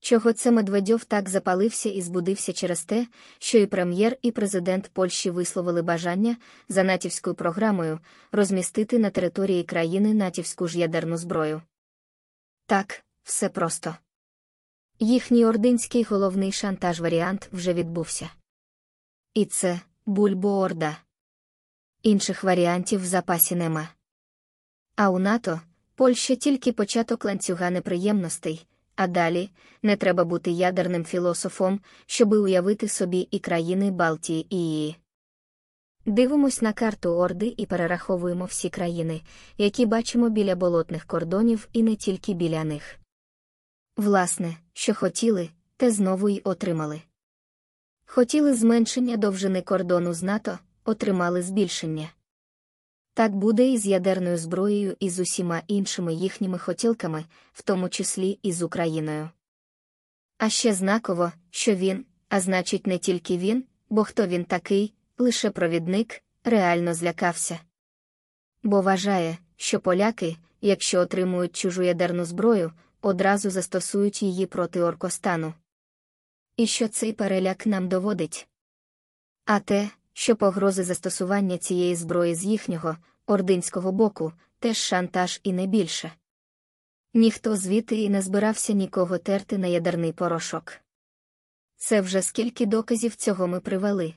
Чого це Медведьов так запалився і збудився через те, що і прем'єр, і президент Польщі висловили бажання за натівською програмою розмістити на території країни натівську ж ядерну зброю. Так, все просто. Їхній ординський головний шантаж варіант вже відбувся. І це бульбоорда. Інших варіантів в запасі нема. А у НАТО Польща тільки початок ланцюга неприємностей, а далі не треба бути ядерним філософом, щоби уявити собі і країни Балтії і її. Дивимось на карту Орди і перераховуємо всі країни, які бачимо біля болотних кордонів і не тільки біля них. Власне, що хотіли, те знову й отримали. Хотіли зменшення довжини кордону з НАТО, отримали збільшення. Так буде і з ядерною зброєю і з усіма іншими їхніми хотілками, в тому числі і з Україною. А ще знаково, що він, а значить, не тільки він, бо хто він такий, лише провідник, реально злякався. Бо вважає, що поляки, якщо отримують чужу ядерну зброю, одразу застосують її проти Оркостану. І що цей переляк нам доводить? А те, що погрози застосування цієї зброї з їхнього, ординського боку, теж шантаж і не більше. Ніхто звідти і не збирався нікого терти на ядерний порошок. Це вже скільки доказів цього ми привели.